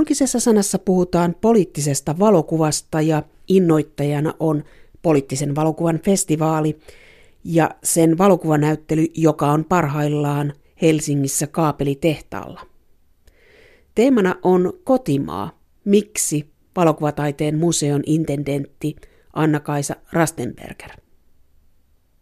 Julkisessa sanassa puhutaan poliittisesta valokuvasta ja innoittajana on poliittisen valokuvan festivaali ja sen valokuvanäyttely, joka on parhaillaan Helsingissä kaapelitehtaalla. Teemana on kotimaa, miksi valokuvataiteen museon intendentti Anna-Kaisa Rastenberger.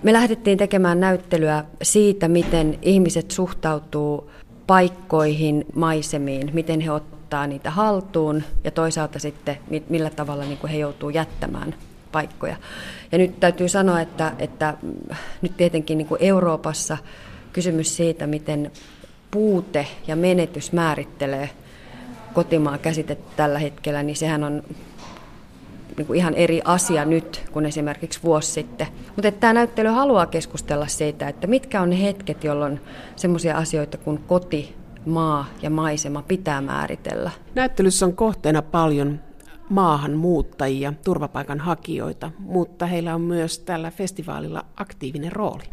Me lähdettiin tekemään näyttelyä siitä, miten ihmiset suhtautuu paikkoihin, maisemiin, miten he ottaa niitä haltuun ja toisaalta sitten millä tavalla niin kuin he joutuu jättämään paikkoja. Ja nyt täytyy sanoa, että, että nyt tietenkin niin kuin Euroopassa kysymys siitä, miten puute ja menetys määrittelee kotimaan käsitettä tällä hetkellä, niin sehän on niin kuin ihan eri asia nyt kuin esimerkiksi vuosi sitten. Mutta tämä näyttely haluaa keskustella siitä, että mitkä on ne hetket, jolloin sellaisia asioita kuin koti, maa ja maisema pitää määritellä. Näyttelyssä on kohteena paljon maahanmuuttajia, turvapaikanhakijoita, mutta heillä on myös tällä festivaalilla aktiivinen rooli.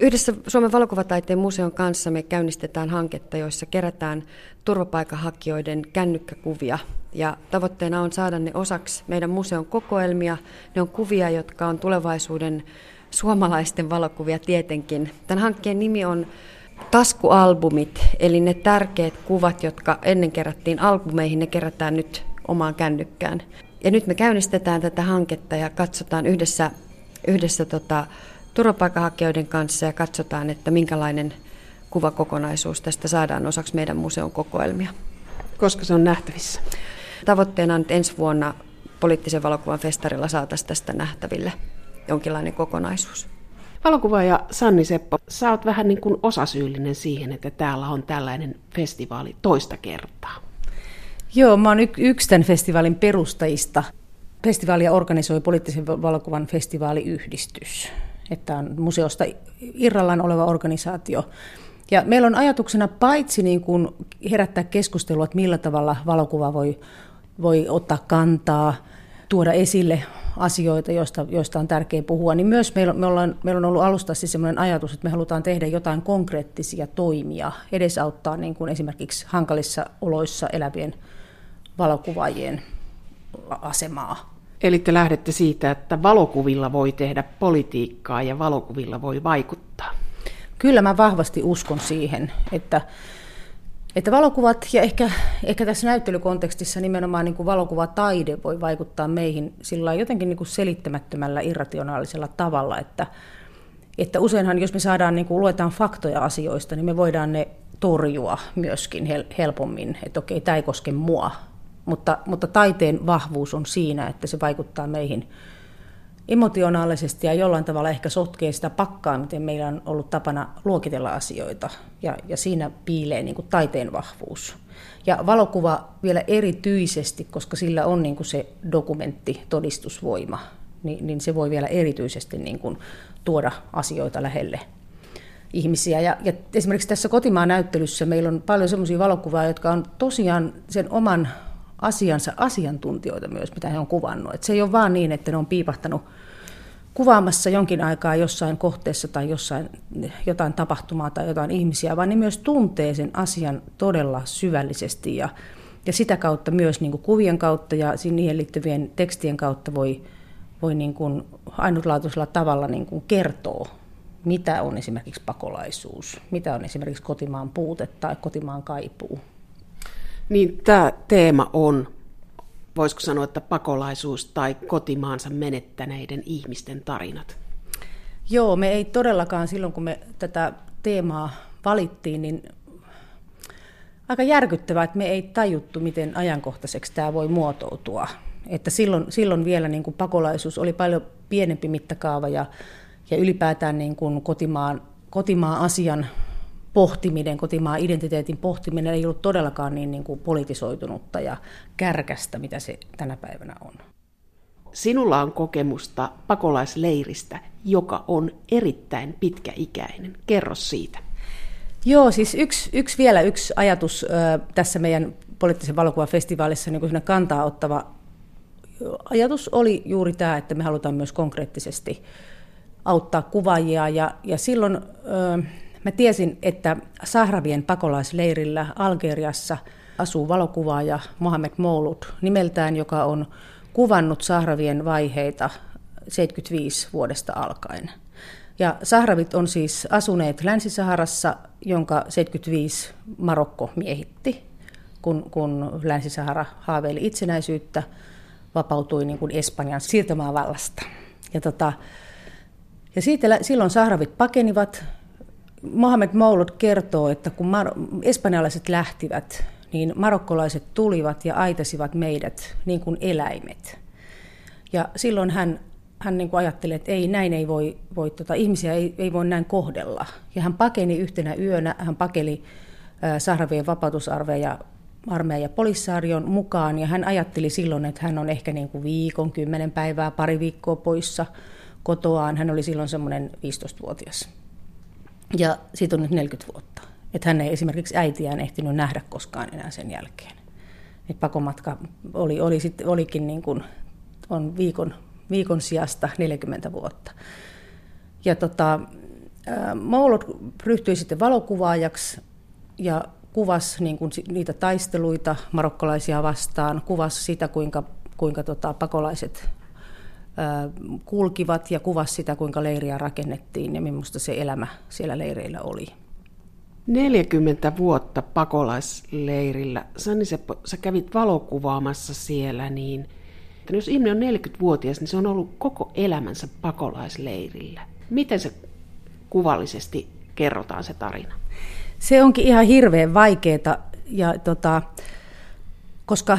Yhdessä Suomen valokuvataiteen museon kanssa me käynnistetään hanketta, joissa kerätään turvapaikanhakijoiden kännykkäkuvia. Ja tavoitteena on saada ne osaksi meidän museon kokoelmia. Ne on kuvia, jotka on tulevaisuuden suomalaisten valokuvia tietenkin. Tämän hankkeen nimi on taskualbumit, eli ne tärkeät kuvat, jotka ennen kerättiin albumeihin, ne kerätään nyt omaan kännykkään. Ja nyt me käynnistetään tätä hanketta ja katsotaan yhdessä, yhdessä tota, turvapaikanhakijoiden kanssa ja katsotaan, että minkälainen kuvakokonaisuus tästä saadaan osaksi meidän museon kokoelmia. Koska se on nähtävissä? Tavoitteena on, että ensi vuonna poliittisen valokuvan festarilla saataisiin tästä nähtäville jonkinlainen kokonaisuus. Valokuvaaja Sanni Seppo, sä oot vähän niin kuin osasyyllinen siihen, että täällä on tällainen festivaali toista kertaa. Joo, mä oon y- yksi tämän festivaalin perustajista. Festivaalia organisoi poliittisen valokuvan festivaaliyhdistys että on museosta irrallaan oleva organisaatio. Ja meillä on ajatuksena paitsi niin kuin herättää keskustelua, että millä tavalla valokuva voi, voi ottaa kantaa, tuoda esille asioita, joista, joista on tärkeää puhua, niin myös meillä, me ollaan, meillä on ollut alusta siis sellainen ajatus, että me halutaan tehdä jotain konkreettisia toimia, edesauttaa niin kuin esimerkiksi hankalissa oloissa elävien valokuvaajien asemaa. Eli te lähdette siitä, että valokuvilla voi tehdä politiikkaa ja valokuvilla voi vaikuttaa. Kyllä mä vahvasti uskon siihen, että, että valokuvat ja ehkä, ehkä tässä näyttelykontekstissa nimenomaan niin kuin valokuvataide voi vaikuttaa meihin sillä jotenkin niin kuin selittämättömällä irrationaalisella tavalla, että, että useinhan jos me saadaan, niin kuin luetaan faktoja asioista, niin me voidaan ne torjua myöskin helpommin, että okei, tämä ei koske mua, mutta, mutta taiteen vahvuus on siinä, että se vaikuttaa meihin emotionaalisesti ja jollain tavalla ehkä sotkee sitä pakkaa, miten meillä on ollut tapana luokitella asioita. Ja, ja siinä piilee niin kuin taiteen vahvuus. Ja valokuva vielä erityisesti, koska sillä on niin kuin se dokumentti, todistusvoima, niin, niin se voi vielä erityisesti niin kuin tuoda asioita lähelle ihmisiä. Ja, ja esimerkiksi tässä kotimaan näyttelyssä meillä on paljon sellaisia valokuvia, jotka on tosiaan sen oman asiansa asiantuntijoita myös, mitä he on kuvannut. Et se ei ole vaan niin, että ne on piipahtanut kuvaamassa jonkin aikaa jossain kohteessa tai jossain jotain tapahtumaa tai jotain ihmisiä, vaan ne myös tuntee sen asian todella syvällisesti ja, ja sitä kautta myös niin kuin kuvien kautta ja niihin liittyvien tekstien kautta voi, voi niin kuin ainutlaatuisella tavalla niin kuin kertoa, mitä on esimerkiksi pakolaisuus, mitä on esimerkiksi kotimaan puute tai kotimaan kaipuu. Niin tämä teema on, voisiko sanoa, että pakolaisuus tai kotimaansa menettäneiden ihmisten tarinat. Joo, me ei todellakaan silloin, kun me tätä teemaa valittiin, niin aika järkyttävää, että me ei tajuttu, miten ajankohtaiseksi tämä voi muotoutua. Että silloin, silloin vielä niin kuin pakolaisuus oli paljon pienempi mittakaava ja, ja ylipäätään niin kuin kotimaan, kotimaan asian pohtiminen, kotimaan identiteetin pohtiminen ei ollut todellakaan niin, niin kuin politisoitunutta ja kärkästä, mitä se tänä päivänä on. Sinulla on kokemusta pakolaisleiristä, joka on erittäin pitkäikäinen. Kerro siitä. Joo, siis yksi, yksi vielä yksi ajatus ö, tässä meidän poliittisen valokuvafestivaalissa niin kuin kantaa ottava ajatus oli juuri tämä, että me halutaan myös konkreettisesti auttaa kuvaajia ja, ja silloin... Ö, Mä tiesin, että Sahravien pakolaisleirillä Algeriassa asuu valokuvaaja Mohamed Moulud nimeltään, joka on kuvannut Sahravien vaiheita 75 vuodesta alkaen. Ja Sahravit on siis asuneet Länsi-Saharassa, jonka 75 Marokko miehitti, kun, kun Länsi-Sahara haaveili itsenäisyyttä, vapautui niin kuin Espanjan siirtomaavallasta. Ja, tota, ja siitä, silloin Sahravit pakenivat. Mohamed Moulud kertoo, että kun mar- espanjalaiset lähtivät, niin marokkolaiset tulivat ja aitasivat meidät niin kuin eläimet. Ja silloin hän hän niin kuin ajatteli, että ei, näin ei voi, voi tota, ihmisiä ei, ei voi näin kohdella. Ja hän pakeni yhtenä yönä, hän pakeli äh, Sahravien vapautusarmeija armeija Polissaarion mukaan, ja hän ajatteli silloin, että hän on ehkä niin kuin viikon, kymmenen päivää, pari viikkoa poissa kotoaan. Hän oli silloin semmoinen 15-vuotias. Ja siitä on nyt 40 vuotta. Että hän ei esimerkiksi äitiään ehtinyt nähdä koskaan enää sen jälkeen. Et pakomatka oli, oli sit, olikin niin kuin, on viikon viikon sijasta 40 vuotta. Ja tota, Moulot ryhtyi sitten valokuvaajaksi ja kuvasi niin kuin niitä taisteluita marokkolaisia vastaan, kuvasi sitä, kuinka, kuinka tota, pakolaiset kulkivat ja kuvasi sitä, kuinka leiriä rakennettiin ja millaista se elämä siellä leireillä oli. 40 vuotta pakolaisleirillä. Sanni Seppo, sä kävit valokuvaamassa siellä, niin – että jos ihminen on 40-vuotias, niin se on ollut koko elämänsä pakolaisleirillä. Miten se kuvallisesti kerrotaan se tarina? Se onkin ihan hirveän vaikeaa, ja tota, koska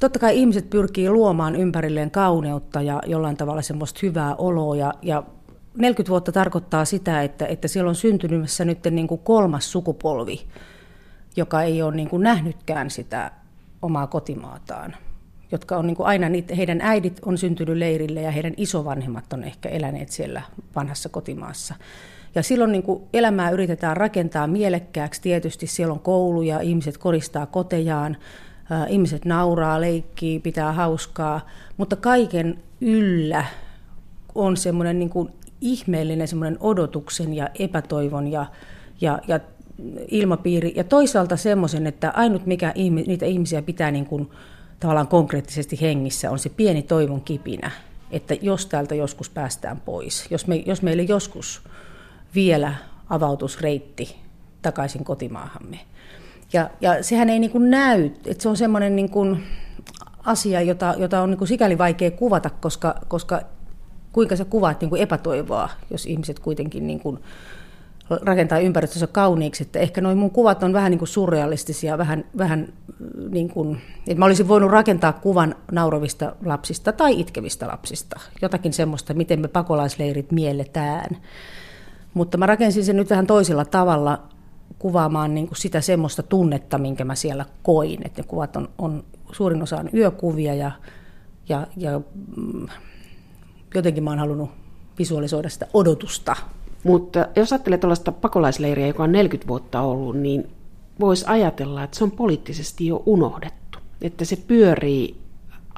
totta kai ihmiset pyrkii luomaan ympärilleen kauneutta ja jollain tavalla semmoista hyvää oloa. Ja, ja 40 vuotta tarkoittaa sitä, että, että siellä on syntynyt nyt niin kuin kolmas sukupolvi, joka ei ole niin kuin nähnytkään sitä omaa kotimaataan jotka on niin kuin aina, niitä, heidän äidit on syntynyt leirille ja heidän isovanhemmat on ehkä eläneet siellä vanhassa kotimaassa. Ja silloin niin kuin elämää yritetään rakentaa mielekkääksi. Tietysti siellä on kouluja, ihmiset koristaa kotejaan, ihmiset nauraa, leikkii, pitää hauskaa, mutta kaiken yllä on semmoinen niin kuin ihmeellinen semmoinen odotuksen ja epätoivon ja, ja, ja ilmapiiri. Ja toisaalta semmoisen, että ainut mikä ihmi, niitä ihmisiä pitää niin kuin tavallaan konkreettisesti hengissä on se pieni toivon kipinä, että jos täältä joskus päästään pois, jos, me, jos meille joskus vielä avautusreitti takaisin kotimaahamme. Ja, ja sehän ei niin kuin näy, että se on semmoinen niin kuin asia, jota, jota on niin kuin sikäli vaikea kuvata, koska, koska kuinka sä kuvaat niin kuin epätoivoa, jos ihmiset kuitenkin niin kuin rakentaa ympäristössä kauniiksi, että ehkä noin mun kuvat on vähän niin kuin surrealistisia, vähän, vähän niin kuin, että mä olisin voinut rakentaa kuvan naurovista lapsista tai itkevistä lapsista, jotakin semmoista, miten me pakolaisleirit mielletään. Mutta mä rakensin sen nyt vähän toisella tavalla kuvaamaan niin kuin sitä semmoista tunnetta, minkä mä siellä koin, että ne kuvat on, on suurin osa on yökuvia ja, ja, ja mm, jotenkin mä oon halunnut visualisoida sitä odotusta mutta jos ajattelee tuollaista pakolaisleiriä, joka on 40 vuotta ollut, niin voisi ajatella, että se on poliittisesti jo unohdettu. Että se pyörii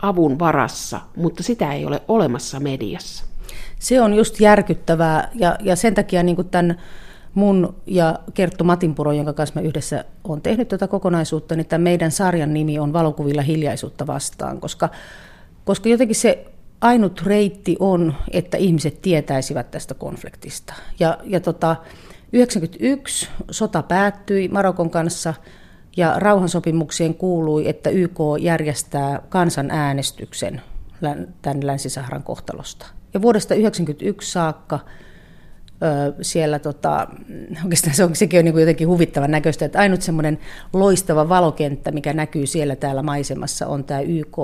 avun varassa, mutta sitä ei ole olemassa mediassa. Se on just järkyttävää ja, ja sen takia niin kuin tämän mun ja Kerttu Matinpuro, jonka kanssa mä yhdessä olen tehnyt tätä kokonaisuutta, niin tämän meidän sarjan nimi on Valokuvilla hiljaisuutta vastaan, koska, koska jotenkin se ainut reitti on, että ihmiset tietäisivät tästä konfliktista. Ja, ja tota, 91 sota päättyi Marokon kanssa ja rauhansopimukseen kuului, että YK järjestää kansanäänestyksen tämän Länsi-Saharan kohtalosta. Ja vuodesta 1991 saakka siellä tota, oikeastaan se on, sekin on niin jotenkin huvittavan näköistä, että ainut semmoinen loistava valokenttä, mikä näkyy siellä täällä maisemassa, on tämä YK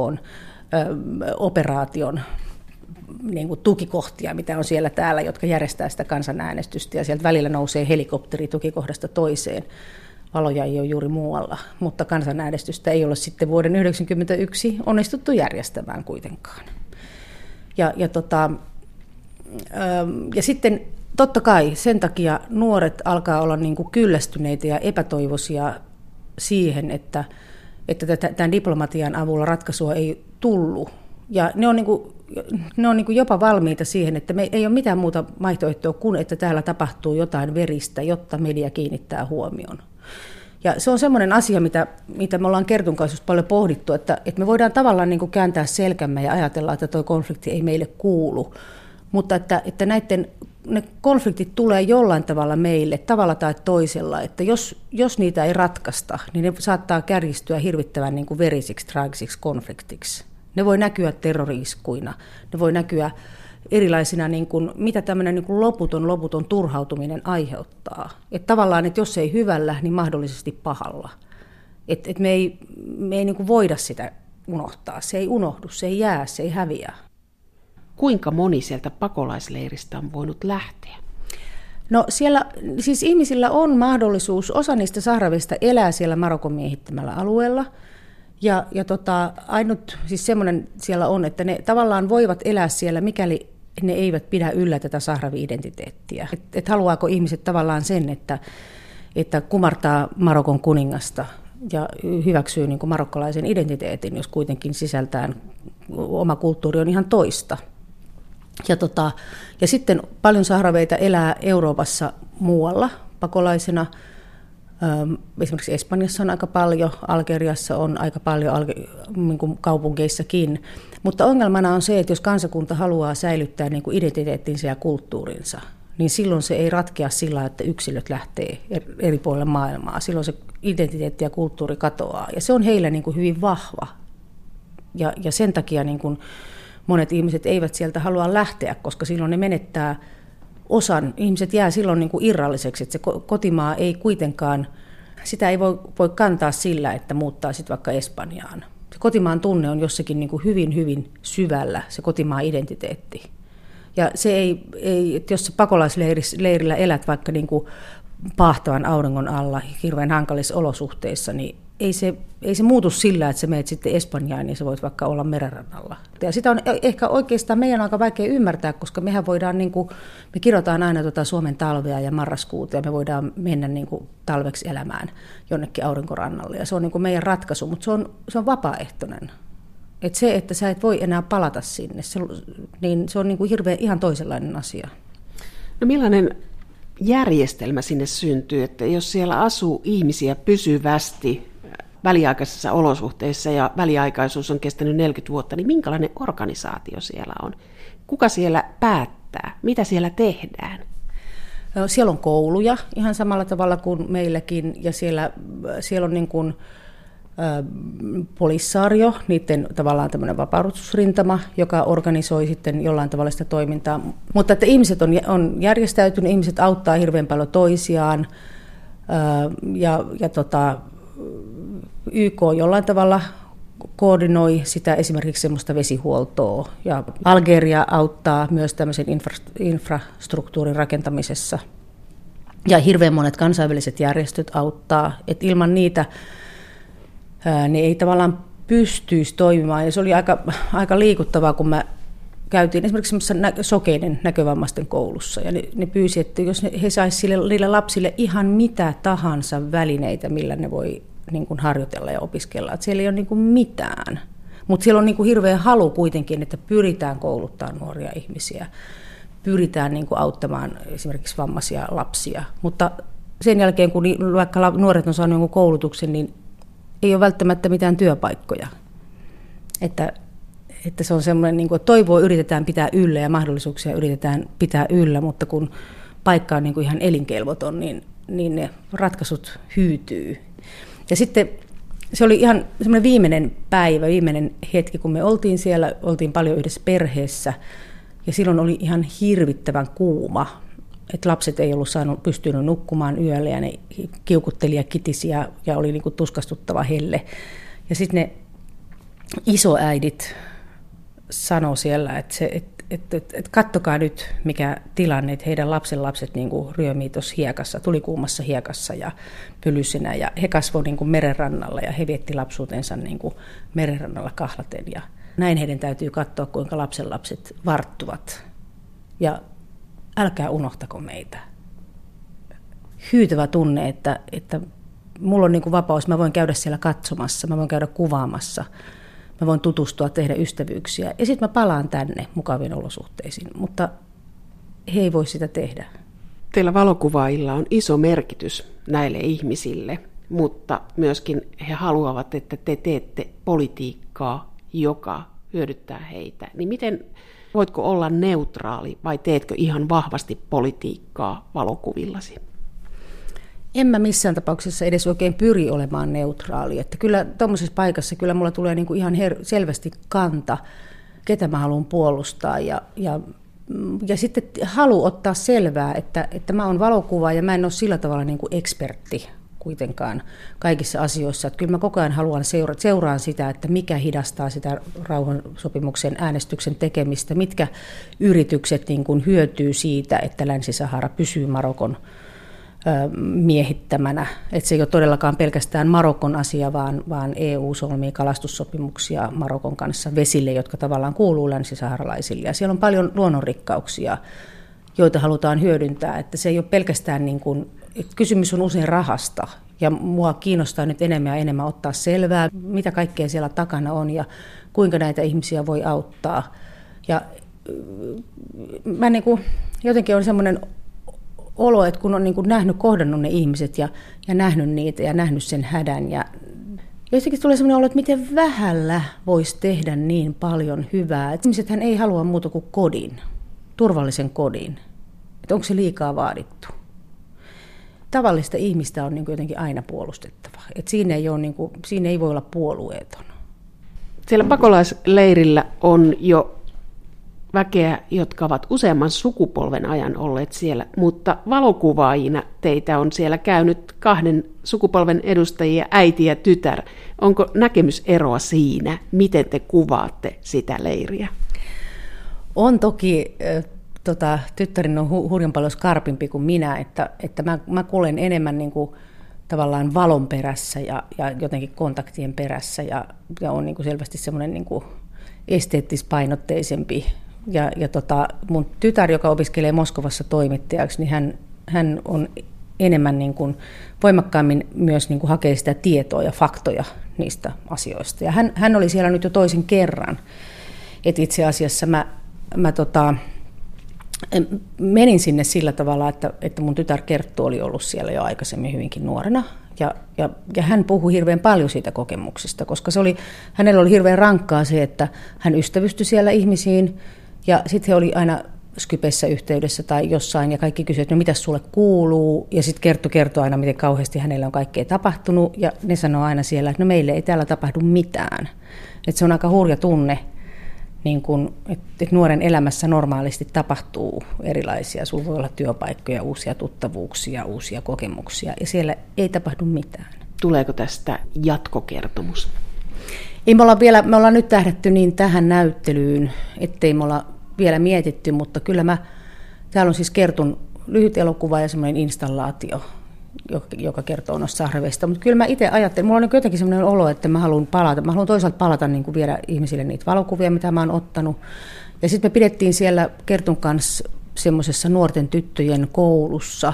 operaation niin kuin tukikohtia, mitä on siellä täällä, jotka järjestää sitä kansanäänestystä, ja sieltä välillä nousee helikopteri tukikohdasta toiseen. Valoja ei ole juuri muualla, mutta kansanäänestystä ei ole sitten vuoden 1991 onnistuttu järjestämään kuitenkaan. Ja, ja, tota, ja sitten totta kai sen takia nuoret alkaa olla niin kuin kyllästyneitä ja epätoivoisia siihen, että, että tämän diplomatian avulla ratkaisua ei tullut. Ja ne on, niin kuin, ne on niin kuin jopa valmiita siihen, että me ei ole mitään muuta vaihtoehtoa kuin, että täällä tapahtuu jotain veristä, jotta media kiinnittää huomion. Ja se on semmoinen asia, mitä, mitä me ollaan Kertun kanssa paljon pohdittu, että, että me voidaan tavallaan niin kuin kääntää selkämme ja ajatella, että tuo konflikti ei meille kuulu. Mutta että, että näiden ne konfliktit tulee jollain tavalla meille, tavalla tai toisella, että jos, jos niitä ei ratkaista, niin ne saattaa kärjistyä hirvittävän niin kuin verisiksi, traagisiksi konfliktiksi. Ne voi näkyä terroriiskuina, ne voi näkyä erilaisina, niin kuin, mitä tämmöinen niin kuin loputon, loputon turhautuminen aiheuttaa. Että tavallaan, että jos ei hyvällä, niin mahdollisesti pahalla. Että et me ei, me ei niin kuin voida sitä unohtaa. Se ei unohdu, se ei jää, se ei häviä. Kuinka moni sieltä pakolaisleiristä on voinut lähteä? No siellä, siis ihmisillä on mahdollisuus, osa niistä sahravista elää siellä Marokon miehittämällä alueella – ja, ja tota, ainut siis semmoinen siellä on, että ne tavallaan voivat elää siellä, mikäli ne eivät pidä yllä tätä sahravi-identiteettiä. Et, et haluaako ihmiset tavallaan sen, että, että kumartaa Marokon kuningasta ja hyväksyy niin marokkalaisen identiteetin, jos kuitenkin sisältään oma kulttuuri on ihan toista. Ja, tota, ja sitten paljon sahraveita elää Euroopassa muualla pakolaisena – Esimerkiksi Espanjassa on aika paljon, Algeriassa on aika paljon niin kuin kaupungeissakin. Mutta ongelmana on se, että jos kansakunta haluaa säilyttää niin kuin identiteettinsä ja kulttuurinsa, niin silloin se ei ratkea sillä, että yksilöt lähtee eri puolille maailmaa. Silloin se identiteetti ja kulttuuri katoaa. Ja se on heillä niin kuin hyvin vahva. Ja, ja sen takia niin kuin monet ihmiset eivät sieltä halua lähteä, koska silloin ne menettää osan, ihmiset jää silloin niin kuin irralliseksi, että se kotimaa ei kuitenkaan, sitä ei voi, voi kantaa sillä, että muuttaa sitten vaikka Espanjaan. Se kotimaan tunne on jossakin niin kuin hyvin, hyvin syvällä, se kotimaan identiteetti. Ja se ei, ei että jos pakolaisleirillä elät vaikka niin kuin pahtavan auringon alla hirveän hankalissa olosuhteissa, niin ei se, ei se muutu sillä, että sä menet sitten Espanjaan, niin sä voit vaikka olla merenrannalla. Ja sitä on e- ehkä oikeastaan meidän aika vaikea ymmärtää, koska mehän voidaan, niin kuin, me kirjoitetaan aina tuota Suomen talvea ja marraskuuta, ja me voidaan mennä niin kuin talveksi elämään jonnekin aurinkorannalle. Ja se on niin kuin meidän ratkaisu, mutta se on, se on vapaaehtoinen. Et se, että sä et voi enää palata sinne, se, niin se on niin kuin hirveän ihan toisenlainen asia. No millainen järjestelmä sinne syntyy, että jos siellä asuu ihmisiä pysyvästi väliaikaisissa olosuhteissa ja väliaikaisuus on kestänyt 40 vuotta, niin minkälainen organisaatio siellä on? Kuka siellä päättää? Mitä siellä tehdään? Siellä on kouluja ihan samalla tavalla kuin meilläkin ja siellä, siellä on niin kuin, polissaario, niiden tavallaan tämmöinen vapautusrintama, joka organisoi sitten jollain tavalla sitä toimintaa. Mutta että ihmiset on, on järjestäytynyt, ihmiset auttaa hirveän paljon toisiaan ja, ja tota, YK jollain tavalla koordinoi sitä esimerkiksi semmoista vesihuoltoa ja Algeria auttaa myös tämmöisen infra, infrastruktuurin rakentamisessa. Ja hirveän monet kansainväliset järjestöt auttaa, että ilman niitä ää, ne ei tavallaan pystyisi toimimaan. Ja se oli aika, aika liikuttavaa, kun mä käytiin esimerkiksi nä- sokeiden näkövammaisten koulussa, ja ne, ne pyysi, että jos ne, he saisivat niille lapsille ihan mitä tahansa välineitä, millä ne voi niin kuin harjoitella ja opiskella. Että siellä ei ole niin kuin mitään. Mutta siellä on niin kuin hirveä halu kuitenkin, että pyritään kouluttaa nuoria ihmisiä. Pyritään niin kuin auttamaan esimerkiksi vammaisia lapsia. Mutta sen jälkeen, kun vaikka nuoret on saanut jonkun koulutuksen, niin ei ole välttämättä mitään työpaikkoja. Että, että se on semmoinen, niin kuin, että toivoa yritetään pitää yllä ja mahdollisuuksia yritetään pitää yllä, mutta kun paikka on niin kuin ihan elinkelvoton, niin, niin ne ratkaisut hyytyy ja sitten se oli ihan semmoinen viimeinen päivä, viimeinen hetki, kun me oltiin siellä, oltiin paljon yhdessä perheessä, ja silloin oli ihan hirvittävän kuuma, että lapset ei ollut saanut, pystynyt nukkumaan yöllä, ja ne kiukutteli ja kitisi, ja, ja oli niin kuin tuskastuttava helle. Ja sitten ne isoäidit sanoi siellä, että, se, että että, että, että kattokaa nyt, mikä tilanne, että heidän lapsen lapset niin kuin ryömii tuossa hiekassa, tuli kuumassa hiekassa ja pylysynä, ja he kasvoivat niin kuin merenrannalla, ja he vietti lapsuutensa niin kuin merenrannalla kahlaten, ja näin heidän täytyy katsoa, kuinka lapsen lapset varttuvat, ja älkää unohtako meitä. Hyytävä tunne, että, että mulla on niin kuin vapaus, mä voin käydä siellä katsomassa, mä voin käydä kuvaamassa, mä voin tutustua, tehdä ystävyyksiä. Ja sitten mä palaan tänne mukaviin olosuhteisiin, mutta he ei voi sitä tehdä. Teillä valokuvaajilla on iso merkitys näille ihmisille. mutta myöskin he haluavat, että te teette politiikkaa, joka hyödyttää heitä. Niin miten voitko olla neutraali vai teetkö ihan vahvasti politiikkaa valokuvillasi? En mä missään tapauksessa edes oikein pyri olemaan neutraali. Että kyllä tuommoisessa paikassa kyllä mulla tulee niinku ihan her- selvästi kanta, ketä mä haluan puolustaa. Ja, ja, ja sitten halu ottaa selvää, että, että mä oon valokuva ja mä en ole sillä tavalla niinku ekspertti kuitenkaan kaikissa asioissa. Että kyllä mä koko ajan haluan seura- seuraan sitä, että mikä hidastaa sitä rauhansopimuksen äänestyksen tekemistä, mitkä yritykset niin kuin hyötyy siitä, että Länsi-Sahara pysyy Marokon miehittämänä. Että se ei ole todellakaan pelkästään Marokon asia, vaan, vaan EU solmii kalastussopimuksia Marokon kanssa vesille, jotka tavallaan kuuluu länsisaharalaisille. Ja siellä on paljon luonnonrikkauksia, joita halutaan hyödyntää. Että se ei ole pelkästään niin kuin, kysymys on usein rahasta. Ja mua kiinnostaa nyt enemmän ja enemmän ottaa selvää, mitä kaikkea siellä takana on ja kuinka näitä ihmisiä voi auttaa. Ja mä niin kuin, jotenkin on semmoinen olo, että kun on niin kuin nähnyt, kohdannut ne ihmiset ja, ja nähnyt niitä ja nähnyt sen hädän ja Joistakin tulee sellainen olo, että miten vähällä voisi tehdä niin paljon hyvää. Että ihmisethän ei halua muuta kuin kodin, turvallisen kodin. Että onko se liikaa vaadittu? Tavallista ihmistä on niin kuin jotenkin aina puolustettava. Että siinä, ei ole niin kuin, siinä ei voi olla puolueeton. Siellä pakolaisleirillä on jo väkeä, jotka ovat useamman sukupolven ajan olleet siellä, mutta valokuvaajina teitä on siellä käynyt kahden sukupolven edustajia, äiti ja tytär. Onko näkemyseroa siinä, miten te kuvaatte sitä leiriä? On toki, tota, tyttärin on hu- hurjan paljon skarpimpi kuin minä, että, että mä, mä kuulen enemmän niin kuin, tavallaan valon perässä ja, ja jotenkin kontaktien perässä ja, ja on niin kuin selvästi semmoinen niin kuin esteettispainotteisempi ja, ja tota, mun tytär, joka opiskelee Moskovassa toimittajaksi, niin hän, hän on enemmän niin kuin, voimakkaammin myös niin kuin hakee sitä tietoa ja faktoja niistä asioista. Ja hän, hän oli siellä nyt jo toisen kerran. Et itse asiassa mä, mä tota, menin sinne sillä tavalla, että, että mun tytär Kerttu oli ollut siellä jo aikaisemmin hyvinkin nuorena. Ja, ja, ja hän puhui hirveän paljon siitä kokemuksesta, koska se oli, hänellä oli hirveän rankkaa se, että hän ystävystyi siellä ihmisiin, ja sitten he oli aina Skypessä yhteydessä tai jossain ja kaikki kysyivät, että no mitä sulle kuuluu. Ja sitten Kerttu kertoo aina, miten kauheasti hänellä on kaikkea tapahtunut. Ja ne sanoo aina siellä, että no meille ei täällä tapahdu mitään. Että se on aika hurja tunne, niin kun, että, että nuoren elämässä normaalisti tapahtuu erilaisia. Sulla voi olla työpaikkoja, uusia tuttavuuksia, uusia kokemuksia ja siellä ei tapahdu mitään. Tuleeko tästä jatkokertomus? Ei me olla vielä, me ollaan nyt tähdätty niin tähän näyttelyyn, ettei me olla vielä mietitty, mutta kyllä mä, täällä on siis kertun lyhyt elokuva ja semmoinen installaatio, joka kertoo noista sarveista. Mutta kyllä mä itse ajattelin, mulla on niin jotenkin semmoinen olo, että mä haluan palata. Mä haluan toisaalta palata niin kuin viedä ihmisille niitä valokuvia, mitä mä oon ottanut. Ja sitten me pidettiin siellä Kertun kanssa semmoisessa nuorten tyttöjen koulussa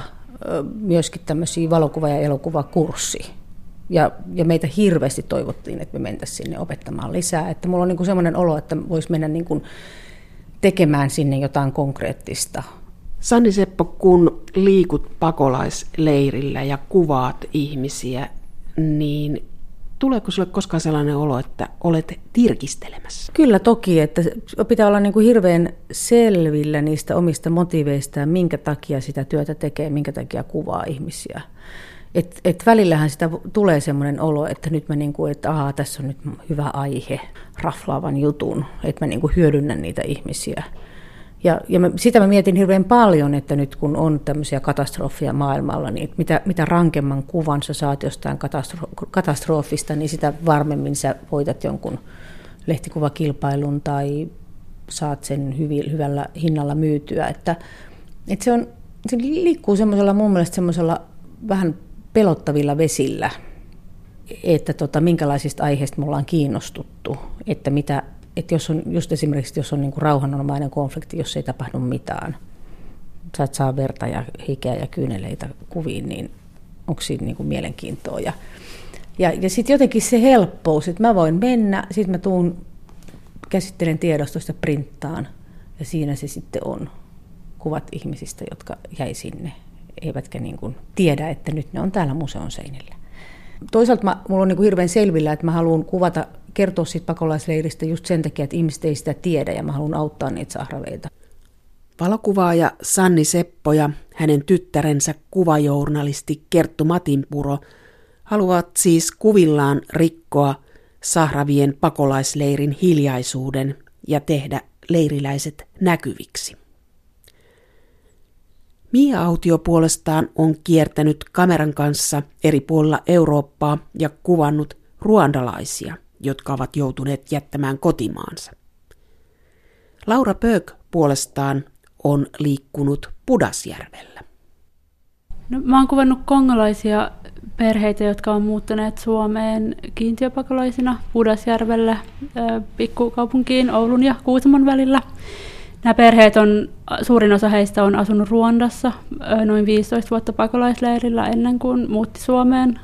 myöskin tämmöisiä valokuva- ja elokuvakurssi ja, ja meitä hirveästi toivottiin, että me mentäisiin sinne opettamaan lisää. Että mulla on niin semmoinen olo, että voisi mennä niin kuin tekemään sinne jotain konkreettista. Sanni Seppo, kun liikut pakolaisleirillä ja kuvaat ihmisiä, niin tuleeko sinulle koskaan sellainen olo, että olet tirkistelemässä? Kyllä toki, että pitää olla niin kuin hirveän selvillä niistä omista motiveista ja minkä takia sitä työtä tekee, minkä takia kuvaa ihmisiä. Et, et välillähän sitä tulee semmoinen olo, että nyt mä niinku, että aha, tässä on nyt hyvä aihe, raflaavan jutun, että mä niinku hyödynnän niitä ihmisiä. Ja, ja mä, sitä mä mietin hirveän paljon, että nyt kun on tämmöisiä katastrofia maailmalla, niin mitä, mitä rankemman kuvan sä saat jostain katastro- katastrofista, niin sitä varmemmin sä voitat jonkun lehtikuvakilpailun tai saat sen hyvi, hyvällä hinnalla myytyä. Että, että se, on, se liikkuu semmoisella mun mielestä semmoisella vähän pelottavilla vesillä, että tota, minkälaisista aiheista me ollaan kiinnostuttu, että mitä, että jos on, just esimerkiksi jos on niin kuin rauhanomainen konflikti, jos ei tapahdu mitään, sä et saa verta ja hikeä ja kyyneleitä kuviin, niin onko siinä niin kuin mielenkiintoa. Ja, ja, ja sitten jotenkin se helppous, että mä voin mennä, sitten mä tuun, käsittelen tiedostosta printtaan ja siinä se sitten on kuvat ihmisistä, jotka jäi sinne eivätkä niin kuin tiedä, että nyt ne on täällä museon seinillä. Toisaalta mä, mulla on niin kuin hirveän selvillä, että mä haluan kuvata, kertoa siitä pakolaisleiristä just sen takia, että ihmiset ei sitä tiedä ja mä haluan auttaa niitä sahraveita. Valokuvaaja Sanni Seppo ja hänen tyttärensä kuvajournalisti Kerttu Matinpuro haluavat siis kuvillaan rikkoa Sahravien pakolaisleirin hiljaisuuden ja tehdä leiriläiset näkyviksi. Mia Autio puolestaan on kiertänyt kameran kanssa eri puolilla Eurooppaa ja kuvannut ruandalaisia, jotka ovat joutuneet jättämään kotimaansa. Laura Pöök puolestaan on liikkunut Pudasjärvellä. No, mä oon kuvannut kongolaisia perheitä, jotka on muuttaneet Suomeen kiintiöpakolaisina Pudasjärvellä pikkukaupunkiin Oulun ja Kuusamon välillä. Nämä perheet on, suurin osa heistä on asunut Ruandassa noin 15 vuotta pakolaisleirillä ennen kuin muutti Suomeen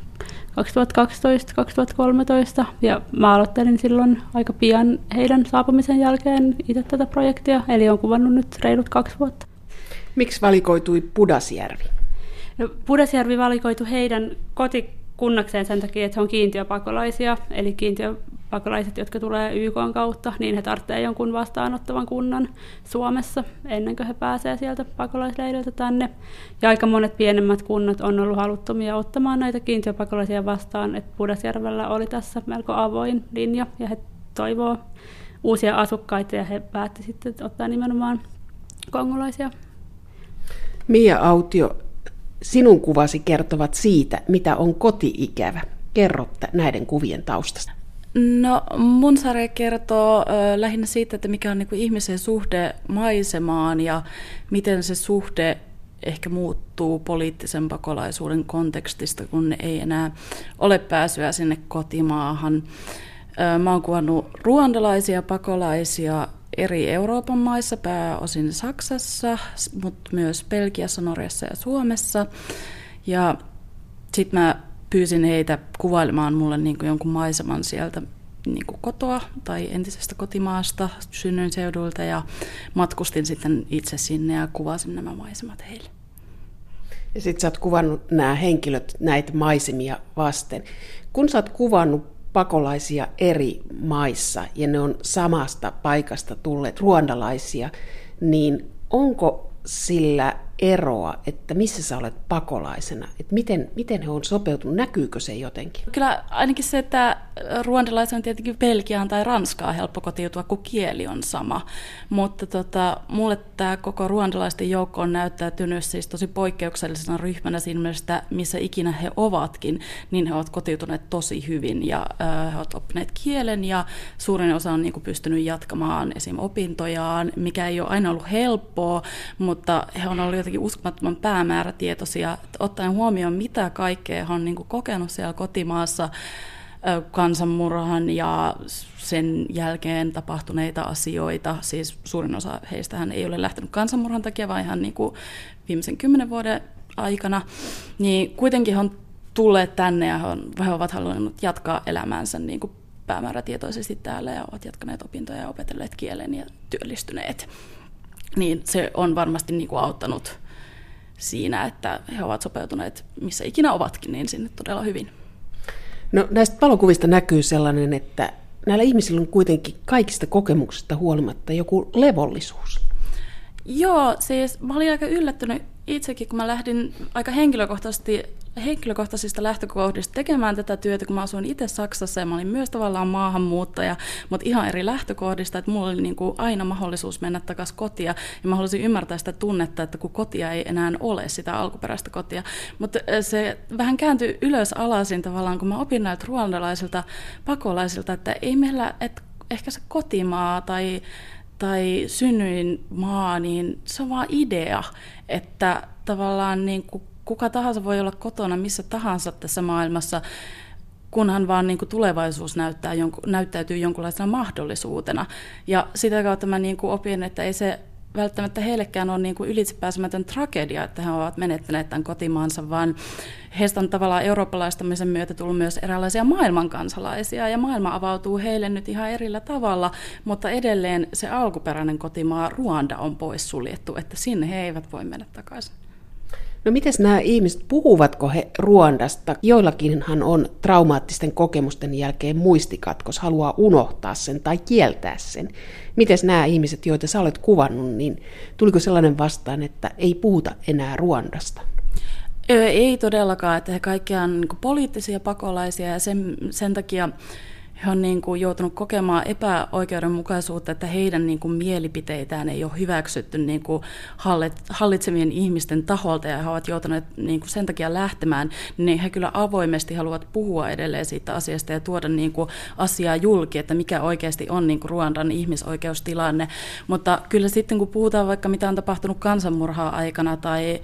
2012-2013 ja mä aloittelin silloin aika pian heidän saapumisen jälkeen itse tätä projektia, eli olen kuvannut nyt reilut kaksi vuotta. Miksi valikoitui Pudasjärvi? No, Pudasjärvi valikoitu heidän kotikunnakseen sen takia, että he on kiintiöpakolaisia, eli kiintiöpakolaiset, jotka tulee YK kautta, niin he tarvitsevat jonkun vastaanottavan kunnan Suomessa ennen kuin he pääsevät sieltä pakolaisleiriltä tänne. Ja aika monet pienemmät kunnat on ollut haluttomia ottamaan näitä kiintiöpakolaisia vastaan, että Pudasjärvellä oli tässä melko avoin linja, ja he toivoo uusia asukkaita, ja he päätti sitten ottaa nimenomaan kongolaisia. Mia Autio, sinun kuvasi kertovat siitä, mitä on kotiikävä. Kerro näiden kuvien taustasta. No mun sarja kertoo lähinnä siitä, että mikä on niin kuin ihmisen suhde maisemaan ja miten se suhde ehkä muuttuu poliittisen pakolaisuuden kontekstista, kun ei enää ole pääsyä sinne kotimaahan. Ö, mä oon kuvannut ruandalaisia pakolaisia eri Euroopan maissa, pääosin Saksassa, mutta myös Belgiassa, Norjassa ja Suomessa. Ja sitten mä pyysin heitä kuvailemaan mulle niin kuin jonkun maiseman sieltä niin kuin kotoa tai entisestä kotimaasta, synnyin seudulta ja matkustin sitten itse sinne ja kuvasin nämä maisemat heille. Ja sitten sä oot kuvannut nämä henkilöt näitä maisemia vasten. Kun sä oot kuvannut pakolaisia eri maissa ja ne on samasta paikasta tulleet ruandalaisia, niin onko sillä eroa, että missä sä olet pakolaisena, että miten, miten he on sopeutunut, näkyykö se jotenkin? Kyllä ainakin se, että ruandalaisen on tietenkin Belgiaan tai Ranskaan helppo kotiutua, kun kieli on sama. Mutta tota, mulle tämä koko ruandalaisten joukko on näyttäytynyt siis tosi poikkeuksellisena ryhmänä siinä mielessä, missä ikinä he ovatkin, niin he ovat kotiutuneet tosi hyvin ja äh, he ovat oppineet kielen ja suurin osa on niin kuin, pystynyt jatkamaan esim. opintojaan, mikä ei ole aina ollut helppoa, mutta he on ollut jotenkin uskomattoman päämäärätietoisia, ottaen huomioon, mitä kaikkea he on niin kuin, kokenut siellä kotimaassa, kansanmurhan ja sen jälkeen tapahtuneita asioita. Siis suurin osa heistähän ei ole lähtenyt kansanmurhan takia, vaan ihan niin kuin viimeisen kymmenen vuoden aikana. Niin kuitenkin he on tulleet tänne ja he, on, he ovat halunneet jatkaa elämäänsä niin kuin päämäärätietoisesti täällä ja ovat jatkaneet opintoja ja opetelleet kielen ja työllistyneet. Niin se on varmasti niin kuin auttanut siinä, että he ovat sopeutuneet missä ikinä ovatkin, niin sinne todella hyvin. No näistä valokuvista näkyy sellainen, että näillä ihmisillä on kuitenkin kaikista kokemuksista huolimatta joku levollisuus. Joo, siis mä olin aika yllättynyt itsekin, kun mä lähdin aika henkilökohtaisesti henkilökohtaisista lähtökohdista tekemään tätä työtä, kun mä asuin itse Saksassa ja mä olin myös tavallaan maahanmuuttaja, mutta ihan eri lähtökohdista, että mulla oli niin kuin aina mahdollisuus mennä takaisin kotia ja mä halusin ymmärtää sitä tunnetta, että kun kotia ei enää ole, sitä alkuperäistä kotia. Mutta se vähän kääntyi ylös alasin tavallaan, kun mä opin näiltä ruandalaisilta pakolaisilta, että ei meillä, että ehkä se kotimaa tai tai synnyin maa, niin se on vaan idea, että tavallaan niin kuin kuka tahansa voi olla kotona missä tahansa tässä maailmassa, kunhan vaan niin kuin tulevaisuus näyttää näyttäytyy jonkunlaisena mahdollisuutena. Ja sitä kautta mä niin kuin opin, että ei se välttämättä heillekään ole niin kuin ylitsepääsemätön tragedia, että he ovat menettäneet tämän kotimaansa, vaan heistä on tavallaan eurooppalaistamisen myötä tullut myös eräänlaisia maailmankansalaisia, ja maailma avautuu heille nyt ihan erillä tavalla, mutta edelleen se alkuperäinen kotimaa Ruanda on poissuljettu, että sinne he eivät voi mennä takaisin. No miten nämä ihmiset, puhuvatko he Ruandasta? Joillakinhan on traumaattisten kokemusten jälkeen muistikatkos, haluaa unohtaa sen tai kieltää sen. Miten nämä ihmiset, joita sä olet kuvannut, niin tuliko sellainen vastaan, että ei puhuta enää Ruandasta? Ei todellakaan, että he kaikki on niin poliittisia pakolaisia ja sen, sen takia he on niin kuin joutunut kokemaan epäoikeudenmukaisuutta, että heidän niin kuin mielipiteitään ei ole hyväksytty niin kuin hallitsemien ihmisten taholta ja he ovat joutuneet niin kuin sen takia lähtemään, niin he kyllä avoimesti haluavat puhua edelleen siitä asiasta ja tuoda niin kuin asiaa julki, että mikä oikeasti on niin kuin Ruandan ihmisoikeustilanne. Mutta kyllä sitten kun puhutaan vaikka mitä on tapahtunut kansanmurhaa aikana tai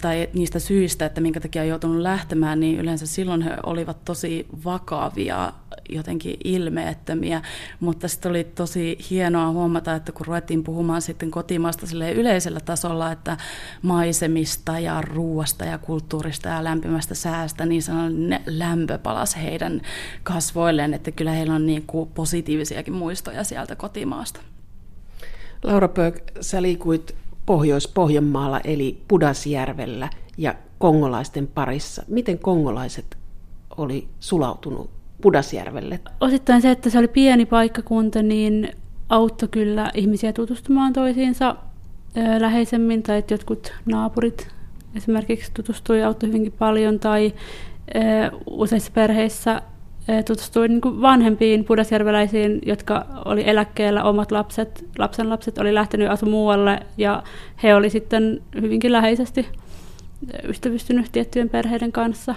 tai niistä syistä, että minkä takia on joutunut lähtemään, niin yleensä silloin he olivat tosi vakavia, jotenkin ilmeettömiä, mutta sitten oli tosi hienoa huomata, että kun ruvettiin puhumaan sitten kotimaasta yleisellä tasolla, että maisemista ja ruuasta ja kulttuurista ja lämpimästä säästä, niin sellainen lämpö palasi heidän kasvoilleen, että kyllä heillä on niin kuin positiivisiakin muistoja sieltä kotimaasta. Laura Pöök, sä liikuit Pohjois-Pohjanmaalla eli Pudasjärvellä ja kongolaisten parissa. Miten kongolaiset oli sulautunut Pudasjärvelle? Osittain se, että se oli pieni paikkakunta, niin auttoi kyllä ihmisiä tutustumaan toisiinsa läheisemmin, tai että jotkut naapurit esimerkiksi tutustui auttoi hyvinkin paljon, tai useissa perheissä tutustuin niin kuin vanhempiin pudasjärveläisiin, jotka oli eläkkeellä, omat lapset, lapsen lapset oli lähtenyt asu muualle ja he oli sitten hyvinkin läheisesti ystävystynyt tiettyjen perheiden kanssa.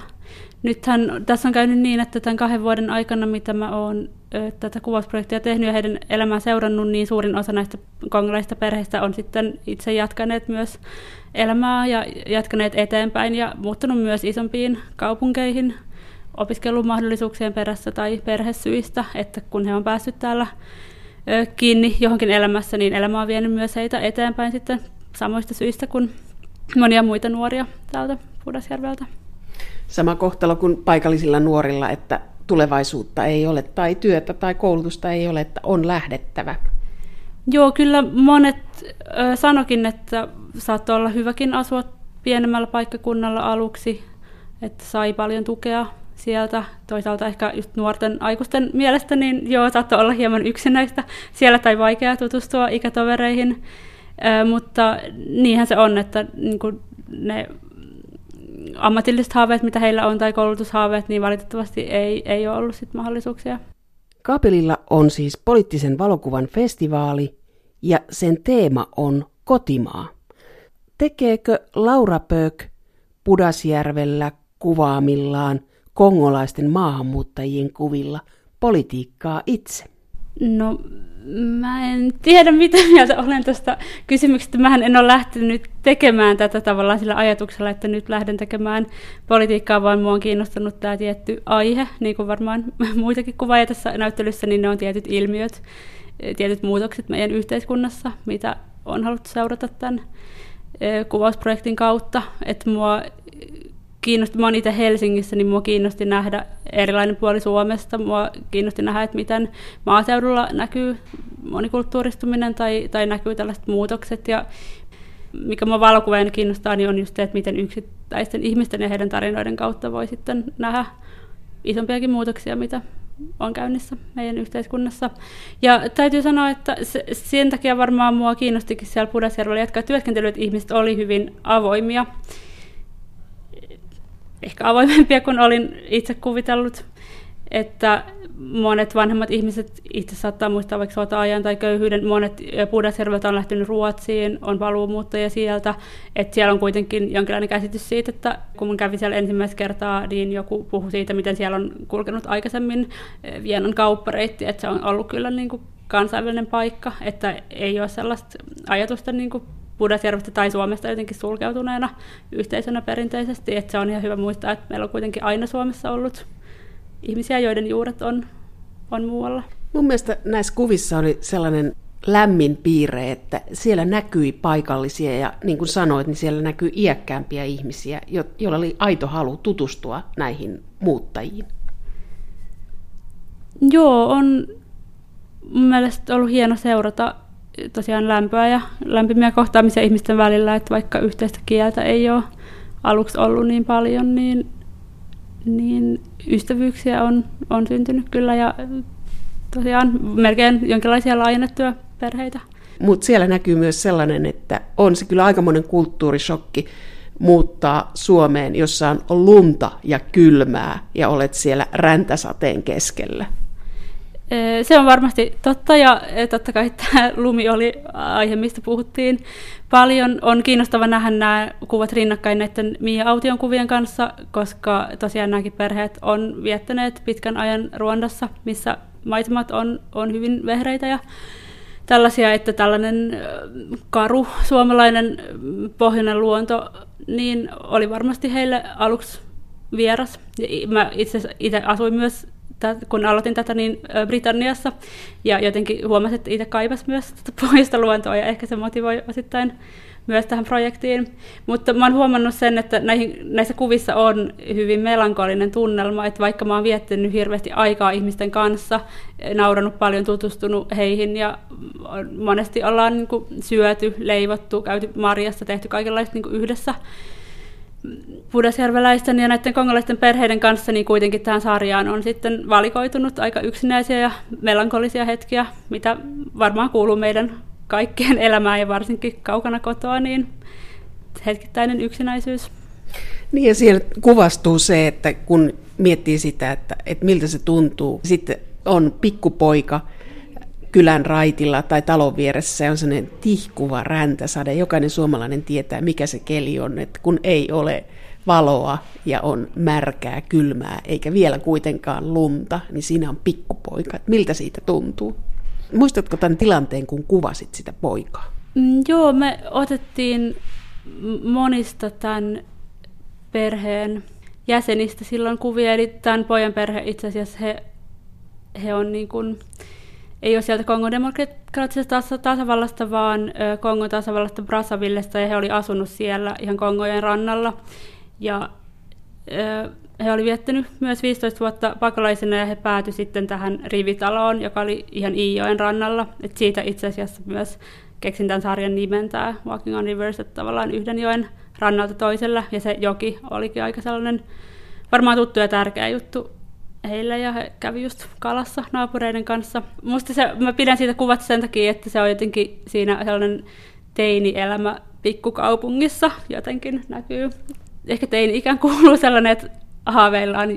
Nythän tässä on käynyt niin, että tämän kahden vuoden aikana, mitä mä oon tätä kuvausprojektia tehnyt ja heidän elämää seurannut, niin suurin osa näistä kongolaisista perheistä on sitten itse jatkaneet myös elämää ja jatkaneet eteenpäin ja muuttunut myös isompiin kaupunkeihin – opiskelumahdollisuuksien perässä tai perhesyistä, että kun he on päässyt täällä kiinni johonkin elämässä, niin elämä on vienyt myös heitä eteenpäin sitten samoista syistä kuin monia muita nuoria täältä Pudasjärveltä. Sama kohtalo kuin paikallisilla nuorilla, että tulevaisuutta ei ole tai työtä tai koulutusta ei ole, että on lähdettävä. Joo, kyllä monet ö, sanokin, että saattoi olla hyväkin asua pienemmällä paikkakunnalla aluksi, että sai paljon tukea sieltä. Toisaalta ehkä just nuorten aikuisten mielestä, niin joo, saattoi olla hieman yksinäistä siellä tai vaikea tutustua ikätovereihin. Ö, mutta niinhän se on, että niin kuin ne ammatilliset haaveet, mitä heillä on, tai koulutushaaveet, niin valitettavasti ei, ei ole ollut sit mahdollisuuksia. Kaapelilla on siis poliittisen valokuvan festivaali, ja sen teema on kotimaa. Tekeekö Laura Pöök Pudasjärvellä kuvaamillaan – kongolaisten maahanmuuttajien kuvilla politiikkaa itse? No, mä en tiedä, mitä mieltä olen tästä kysymyksestä. Mähän en ole lähtenyt tekemään tätä tavallaan sillä ajatuksella, että nyt lähden tekemään politiikkaa, vaan mua on kiinnostanut tämä tietty aihe, niin kuin varmaan muitakin kuvaajia tässä näyttelyssä, niin ne on tietyt ilmiöt, tietyt muutokset meidän yhteiskunnassa, mitä on haluttu seurata tämän kuvausprojektin kautta. Että mua kiinnosti, mä itse Helsingissä, niin mua kiinnosti nähdä erilainen puoli Suomesta. Mua kiinnosti nähdä, että miten maaseudulla näkyy monikulttuuristuminen tai, tai näkyy tällaiset muutokset. Ja mikä mua valokuvien kiinnostaa, niin on just se, että miten yksittäisten ihmisten ja heidän tarinoiden kautta voi sitten nähdä isompiakin muutoksia, mitä on käynnissä meidän yhteiskunnassa. Ja täytyy sanoa, että se, sen takia varmaan mua kiinnostikin siellä Pudasjärvellä jatkaa työskentelyä, että ihmiset oli hyvin avoimia ehkä avoimempia kuin olin itse kuvitellut, että monet vanhemmat ihmiset itse saattaa muistaa vaikka sota-ajan tai köyhyyden. Monet Pudasjärveltä on lähtenyt Ruotsiin, on paluumuuttajia sieltä. Että siellä on kuitenkin jonkinlainen käsitys siitä, että kun kävin siellä ensimmäistä kertaa, niin joku puhui siitä, miten siellä on kulkenut aikaisemmin Vienan kauppareitti. Että se on ollut kyllä niin kuin kansainvälinen paikka, että ei ole sellaista ajatusta niin kuin Pudasjärvestä tai Suomesta jotenkin sulkeutuneena yhteisönä perinteisesti. Että se on ihan hyvä muistaa, että meillä on kuitenkin aina Suomessa ollut ihmisiä, joiden juuret on, on muualla. Mun mielestä näissä kuvissa oli sellainen lämmin piirre, että siellä näkyi paikallisia ja niin kuin sanoit, niin siellä näkyy iäkkäämpiä ihmisiä, joilla oli aito halu tutustua näihin muuttajiin. Joo, on mun mielestä ollut hieno seurata tosiaan lämpöä ja lämpimiä kohtaamisia ihmisten välillä, että vaikka yhteistä kieltä ei ole aluksi ollut niin paljon, niin, niin ystävyyksiä on, on syntynyt kyllä ja tosiaan melkein jonkinlaisia laajennettuja perheitä. Mutta siellä näkyy myös sellainen, että on se kyllä aikamoinen kulttuurishokki muuttaa Suomeen, jossa on lunta ja kylmää ja olet siellä räntäsateen keskellä. Se on varmasti totta ja totta kai tämä lumi oli aihe, mistä puhuttiin paljon. On kiinnostava nähdä nämä kuvat rinnakkain näiden Mia Aution kuvien kanssa, koska tosiaan nämäkin perheet on viettäneet pitkän ajan Ruandassa, missä maisemat on, on hyvin vehreitä ja tällaisia, että tällainen karu suomalainen pohjoinen luonto niin oli varmasti heille aluksi vieras. Mä itse, itse asuin myös kun aloitin tätä niin Britanniassa, ja jotenkin huomasin, että itse kaipas myös pohjoista luontoa, ja ehkä se motivoi osittain myös tähän projektiin. Mutta mä oon huomannut sen, että näihin, näissä kuvissa on hyvin melankolinen tunnelma, että vaikka mä oon viettänyt hirveästi aikaa ihmisten kanssa, nauranut paljon, tutustunut heihin ja monesti ollaan niin kuin syöty, leivottu, käyty marjassa, tehty kaikenlaista niin kuin yhdessä, pudasjärveläisten ja näiden kongolaisten perheiden kanssa, niin kuitenkin tähän sarjaan on sitten valikoitunut aika yksinäisiä ja melankolisia hetkiä, mitä varmaan kuuluu meidän kaikkien elämään ja varsinkin kaukana kotoa, niin hetkittäinen yksinäisyys. Niin ja siellä kuvastuu se, että kun miettii sitä, että, että miltä se tuntuu, sitten on pikkupoika, kylän raitilla tai talon vieressä on sellainen tihkuva räntäsade. Jokainen suomalainen tietää, mikä se keli on, että kun ei ole valoa ja on märkää, kylmää, eikä vielä kuitenkaan lunta, niin siinä on pikkupoika. Että miltä siitä tuntuu? Muistatko tämän tilanteen, kun kuvasit sitä poikaa? Mm, joo, me otettiin monista tämän perheen jäsenistä silloin kuvia, eli tämän pojan perhe itse asiassa he, he on niin kuin, ei ole sieltä Kongon demokraattisesta tasavallasta, vaan Kongon tasavallasta Brazzavillesta, ja he oli asunut siellä ihan Kongojen rannalla. Ja he oli viettänyt myös 15 vuotta pakolaisena, ja he päätyi sitten tähän rivitaloon, joka oli ihan Iijoen rannalla. Et siitä itse asiassa myös keksin tämän sarjan nimen, tämä Walking on Rivers, että tavallaan yhden joen rannalta toiselle, ja se joki olikin aika sellainen varmaan tuttu ja tärkeä juttu heille ja he kävi just kalassa naapureiden kanssa. Musta se, mä pidän siitä kuvat sen takia, että se on jotenkin siinä sellainen teini-elämä pikkukaupungissa jotenkin näkyy. Ehkä teini-ikään kuuluu sellainen, että haaveillaan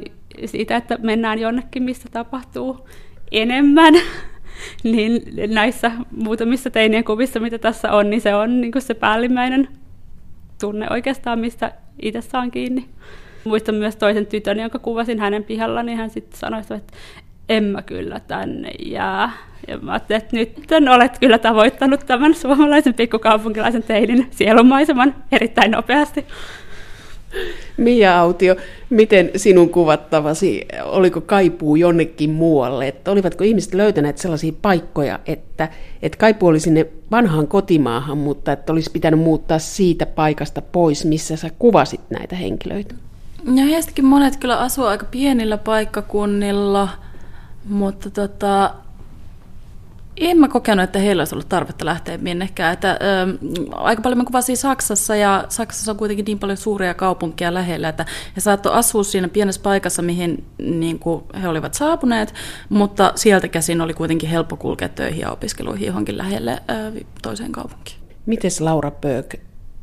siitä, että mennään jonnekin, missä tapahtuu enemmän. niin näissä muutamissa teinien kuvissa, mitä tässä on, niin se on niin se päällimmäinen tunne oikeastaan, mistä itse saan kiinni. Muistan myös toisen tytön, jonka kuvasin hänen pihalla, niin hän sitten sanoi, että en mä kyllä tänne jää. Ja mä ajattelin, että nyt olet kyllä tavoittanut tämän suomalaisen pikkukaupunkilaisen teinin sielunmaiseman erittäin nopeasti. Mia Autio, miten sinun kuvattavasi, oliko kaipuu jonnekin muualle? Että olivatko ihmiset löytäneet sellaisia paikkoja, että, että kaipuu oli sinne vanhaan kotimaahan, mutta että olisi pitänyt muuttaa siitä paikasta pois, missä sä kuvasit näitä henkilöitä? Ja heistäkin monet kyllä asuu aika pienillä paikkakunnilla, mutta tota, en mä kokenut, että heillä olisi ollut tarvetta lähteä minnekään. Että, ö, aika paljon mä kuvasin Saksassa ja Saksassa on kuitenkin niin paljon suuria kaupunkia lähellä, että he saattoi asua siinä pienessä paikassa, mihin niin kuin he olivat saapuneet, mutta sieltä käsin oli kuitenkin helppo kulkea töihin ja opiskeluihin johonkin lähelle ö, toiseen kaupunkiin. Miten Laura Pöök,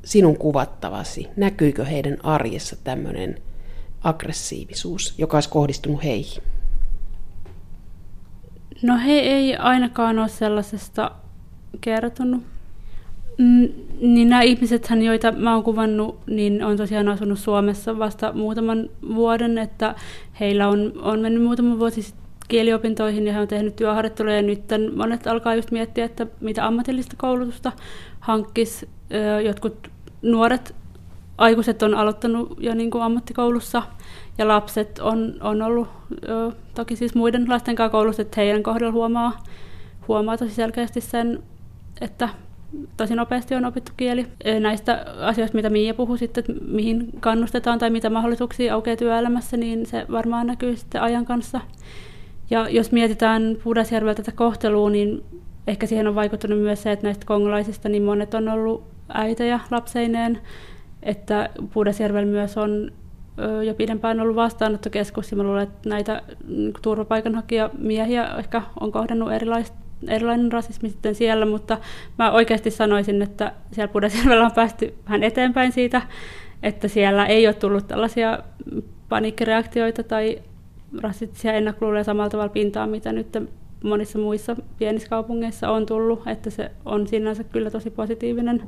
sinun kuvattavasi, näkyykö heidän arjessa tämmöinen aggressiivisuus, joka olisi kohdistunut heihin? No he ei ainakaan ole sellaisesta kertonut. Mm, niin nämä ihmiset, joita mä oon kuvannut, niin on tosiaan asunut Suomessa vasta muutaman vuoden, että heillä on, on mennyt muutama vuosi kieliopintoihin ja he on tehnyt työharjoitteluja ja nyt monet alkaa just miettiä, että mitä ammatillista koulutusta hankkis. Jotkut nuoret aikuiset on aloittanut jo niin kuin ammattikoulussa ja lapset on, on ollut jo, toki siis muiden lasten kanssa koulussa, että heidän kohdalla huomaa, huomaa tosi selkeästi sen, että tosi nopeasti on opittu kieli. Näistä asioista, mitä Miia puhui sitten, että mihin kannustetaan tai mitä mahdollisuuksia aukeaa työelämässä, niin se varmaan näkyy sitten ajan kanssa. Ja jos mietitään Pudasjärvellä tätä kohtelua, niin ehkä siihen on vaikuttanut myös se, että näistä kongolaisista niin monet on ollut äitejä lapseineen, että Puudasjärvellä myös on jo pidempään ollut vastaanottokeskus, ja mä luulen, että näitä niin turvapaikanhakijamiehiä ehkä on kohdannut erilaista erilainen rasismi sitten siellä, mutta mä oikeasti sanoisin, että siellä Pudasjärvellä on päästy vähän eteenpäin siitä, että siellä ei ole tullut tällaisia paniikkireaktioita tai rasistisia ennakkoluuloja samalla tavalla pintaan, mitä nyt monissa muissa pienissä kaupungeissa on tullut, että se on sinänsä kyllä tosi positiivinen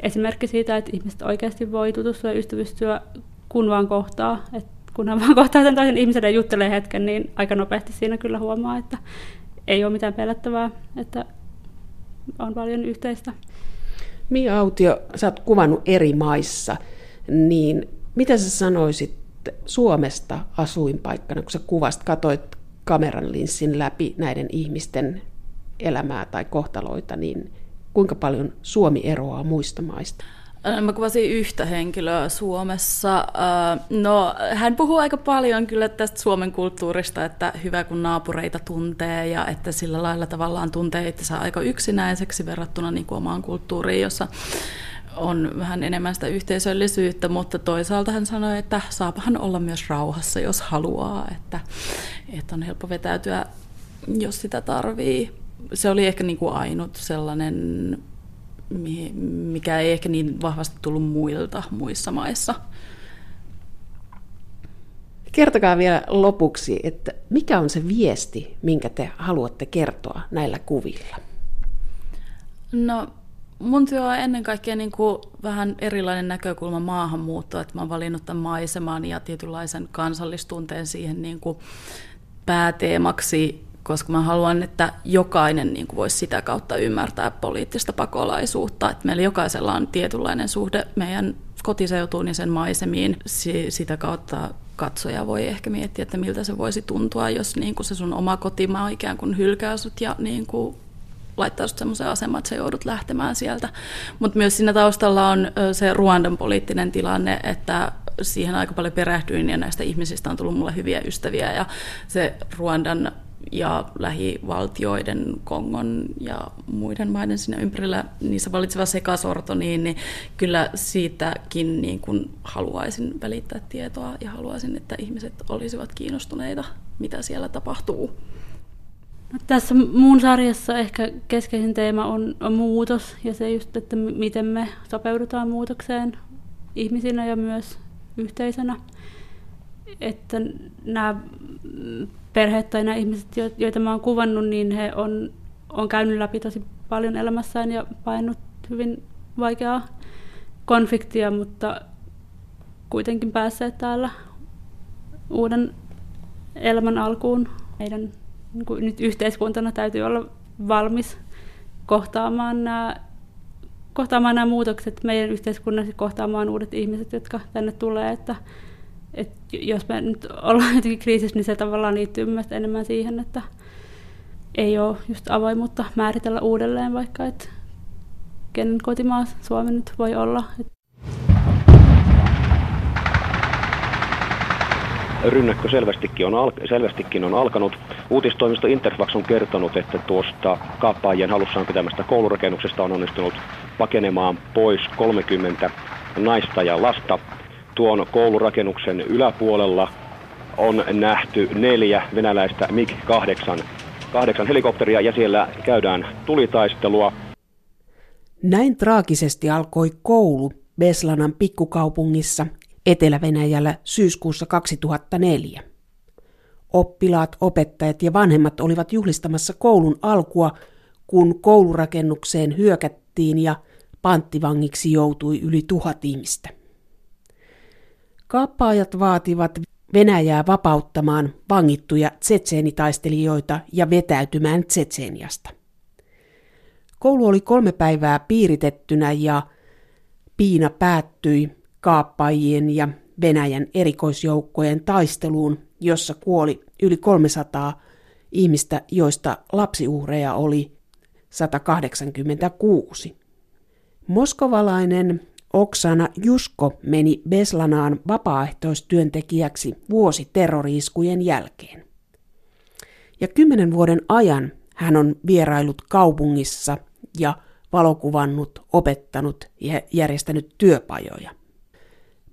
esimerkki siitä, että ihmiset oikeasti voi tutustua ja ystävystyä, kun vaan kohtaa. Et kunhan vaan kohtaa sen toisen ihmisen ja juttelee hetken, niin aika nopeasti siinä kyllä huomaa, että ei ole mitään pelättävää, että on paljon yhteistä. Mia Autio, sä oot kuvannut eri maissa, niin mitä sä sanoisit Suomesta asuinpaikkana, kun sä kuvast, katoit kameran linssin läpi näiden ihmisten elämää tai kohtaloita, niin kuinka paljon Suomi eroaa muista maista? Mä kuvasin yhtä henkilöä Suomessa. No, hän puhuu aika paljon kyllä tästä Suomen kulttuurista, että hyvä kun naapureita tuntee ja että sillä lailla tavallaan tuntee itsensä aika yksinäiseksi verrattuna niin kuin omaan kulttuuriin, jossa on vähän enemmän sitä yhteisöllisyyttä, mutta toisaalta hän sanoi, että saapahan olla myös rauhassa, jos haluaa, että, että on helppo vetäytyä, jos sitä tarvii. Se oli ehkä niin kuin ainut sellainen mikä ei ehkä niin vahvasti tullut muilta muissa maissa. Kertokaa vielä lopuksi, että mikä on se viesti, minkä te haluatte kertoa näillä kuvilla? No, mun työ on ennen kaikkea niin kuin vähän erilainen näkökulma maahanmuuttoa, että mä oon valinnut tämän maiseman ja tietynlaisen kansallistunteen siihen niin kuin pääteemaksi koska mä haluan, että jokainen niin kuin voisi sitä kautta ymmärtää poliittista pakolaisuutta. Että meillä jokaisella on tietynlainen suhde meidän kotiseutuun ja sen maisemiin. Sitä kautta katsoja voi ehkä miettiä, että miltä se voisi tuntua, jos niin kuin se sun oma kotimaa ikään kuin hylkää sut ja niin kuin laittaa sut semmoiseen asemaan, että sä joudut lähtemään sieltä. Mutta myös siinä taustalla on se Ruandan poliittinen tilanne, että siihen aika paljon perehdyin ja näistä ihmisistä on tullut mulle hyviä ystäviä ja se Ruandan ja lähivaltioiden, Kongon ja muiden maiden siinä ympärillä, niissä valitseva sekasorto, niin, niin kyllä siitäkin niin kuin haluaisin välittää tietoa ja haluaisin, että ihmiset olisivat kiinnostuneita, mitä siellä tapahtuu. No, tässä muun sarjassa ehkä keskeisin teema on, on muutos ja se just, että miten me sopeudutaan muutokseen ihmisinä ja myös yhteisönä. Että nämä perheet tai nämä ihmiset, joita mä oon kuvannut, niin he on, on käynyt läpi tosi paljon elämässään ja painut hyvin vaikeaa konfliktia, mutta kuitenkin päässeet täällä uuden elämän alkuun. Meidän niin kuin nyt yhteiskuntana täytyy olla valmis kohtaamaan nämä, kohtaamaan nämä muutokset meidän yhteiskunnassa, kohtaamaan uudet ihmiset, jotka tänne tulee, että et jos me nyt ollaan jotenkin kriisissä, niin se tavallaan liittyy myös enemmän siihen, että ei ole just avoimuutta määritellä uudelleen vaikka, että kenen kotimaa Suomi nyt voi olla. Rynnäkkö selvästikin on, al- selvästikin on alkanut. Uutistoimisto Interfax on kertonut, että tuosta kaappaajien halussaan pitämästä koulurakennuksesta on onnistunut pakenemaan pois 30 naista ja lasta tuon koulurakennuksen yläpuolella on nähty neljä venäläistä MiG-8 kahdeksan helikopteria ja siellä käydään tulitaistelua. Näin traagisesti alkoi koulu Beslanan pikkukaupungissa Etelä-Venäjällä syyskuussa 2004. Oppilaat, opettajat ja vanhemmat olivat juhlistamassa koulun alkua, kun koulurakennukseen hyökättiin ja panttivangiksi joutui yli tuhat ihmistä. Kaappaajat vaativat Venäjää vapauttamaan vangittuja tsetseenitaistelijoita ja vetäytymään Tsetseeniasta. Koulu oli kolme päivää piiritettynä ja piina päättyi kaappaajien ja Venäjän erikoisjoukkojen taisteluun, jossa kuoli yli 300 ihmistä, joista lapsiuhreja oli 186. Moskovalainen Oksana Jusko meni Beslanaan vapaaehtoistyöntekijäksi vuosi terroriiskujen jälkeen. Ja kymmenen vuoden ajan Hän on vierailut kaupungissa ja valokuvannut, opettanut ja järjestänyt työpajoja.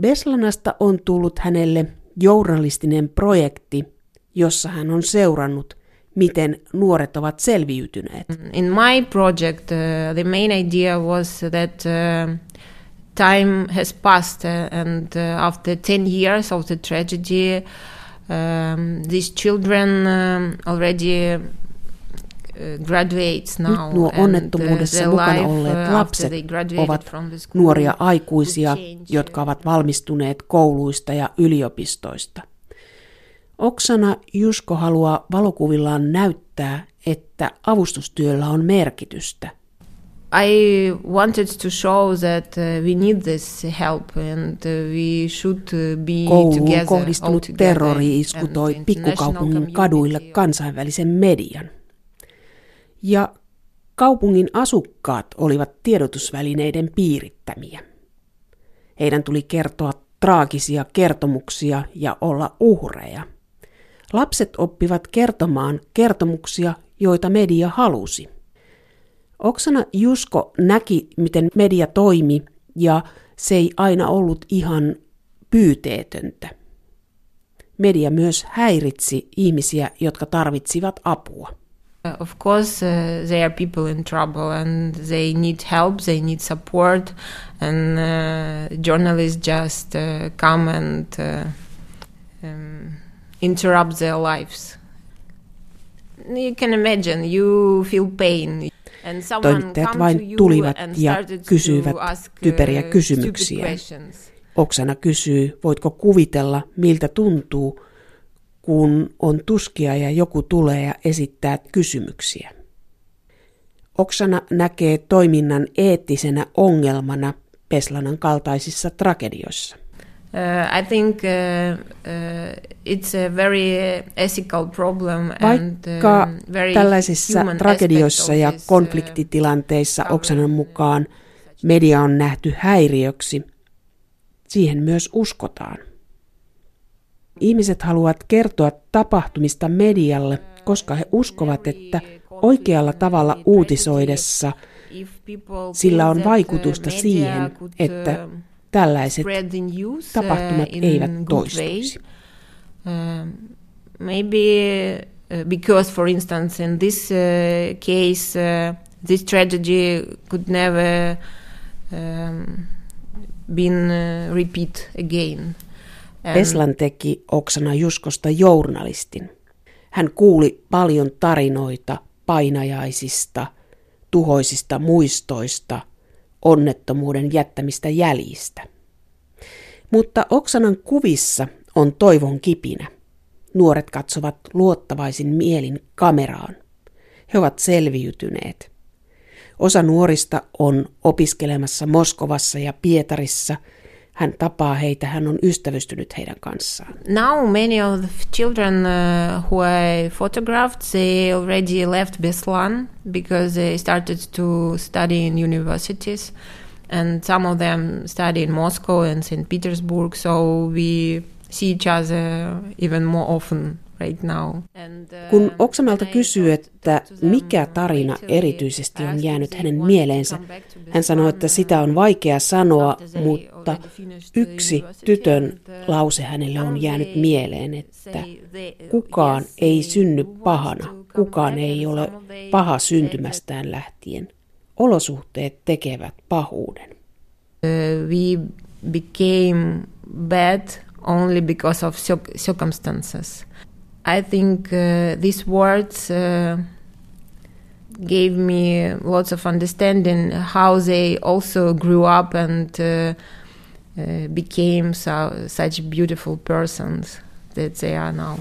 Beslanasta on tullut hänelle journalistinen projekti, jossa hän on seurannut, miten nuoret ovat selviytyneet. In my project, uh, the main idea was that uh, time has passed uh, and uh, after 10 years of the tragedy, um, these children uh, already Nyt nuo onnettomuudessa mukana olleet lapset ovat nuoria aikuisia, jotka ovat valmistuneet kouluista ja yliopistoista. Oksana Jusko haluaa valokuvillaan näyttää, että avustustyöllä on merkitystä. I wanted to show that uh, we need this help and uh, we should be Kouluun kohdistunut terrori-isku toi pikkukaupungin kaduille kansainvälisen median ja kaupungin asukkaat olivat tiedotusvälineiden piirittämiä. Heidän tuli kertoa traagisia kertomuksia ja olla uhreja. Lapset oppivat kertomaan kertomuksia, joita media halusi. Oksana Jusko näki, miten media toimi, ja se ei aina ollut ihan pyyteetöntä. Media myös häiritsi ihmisiä, jotka tarvitsivat apua. Uh, of course, uh, they are people in trouble and they need help, they need support, and uh, journalists just uh, come and uh, um, interrupt their lives. You can imagine, you feel pain. Toimittajat vain tulivat ja kysyivät typeriä kysymyksiä. Oksana kysyy, voitko kuvitella, miltä tuntuu, kun on tuskia ja joku tulee ja esittää kysymyksiä. Oksana näkee toiminnan eettisenä ongelmana Peslanan kaltaisissa tragedioissa. Uh, I think uh, uh, it's a very ethical problem Vaikka and, uh, very tällaisissa tragedioissa ja uh, konfliktitilanteissa Oksanan mukaan media on nähty häiriöksi, siihen myös uskotaan. Ihmiset haluavat kertoa tapahtumista medialle, koska he uskovat, että oikealla tavalla uutisoidessa sillä on vaikutusta siihen, että tällaiset tapahtumat eivät toistuisi. Maybe because, for instance, in this case, this tragedy could never um, been repeat again. Peslan teki Oksana Juskosta journalistin. Hän kuuli paljon tarinoita painajaisista, tuhoisista muistoista, onnettomuuden jättämistä jäljistä. Mutta Oksanan kuvissa on toivon kipinä. Nuoret katsovat luottavaisin mielin kameraan. He ovat selviytyneet. Osa nuorista on opiskelemassa Moskovassa ja Pietarissa – hän tapaa heitä, hän on ystävystynyt heidän kanssaan. Now many of the children uh, who I photographed, they already left Beslan because they started to study in universities. And some of them study in Moscow and St. Petersburg, so we see each other even more often right now. Kun uh, Oksanalta kysyy, että mikä tarina erityisesti on jäänyt hänen mieleensä, hän sanoi, että sitä on vaikea sanoa, mutta yksi tytön lause hänelle on jäänyt mieleen, että kukaan ei synny pahana, kukaan ei ole paha syntymästään lähtien. Olosuhteet tekevät pahuuden. Uh, we became bad only because of circumstances. I think uh, these words uh, gave me lots of understanding how they also grew up and uh, uh became so, such beautiful persons that they are now.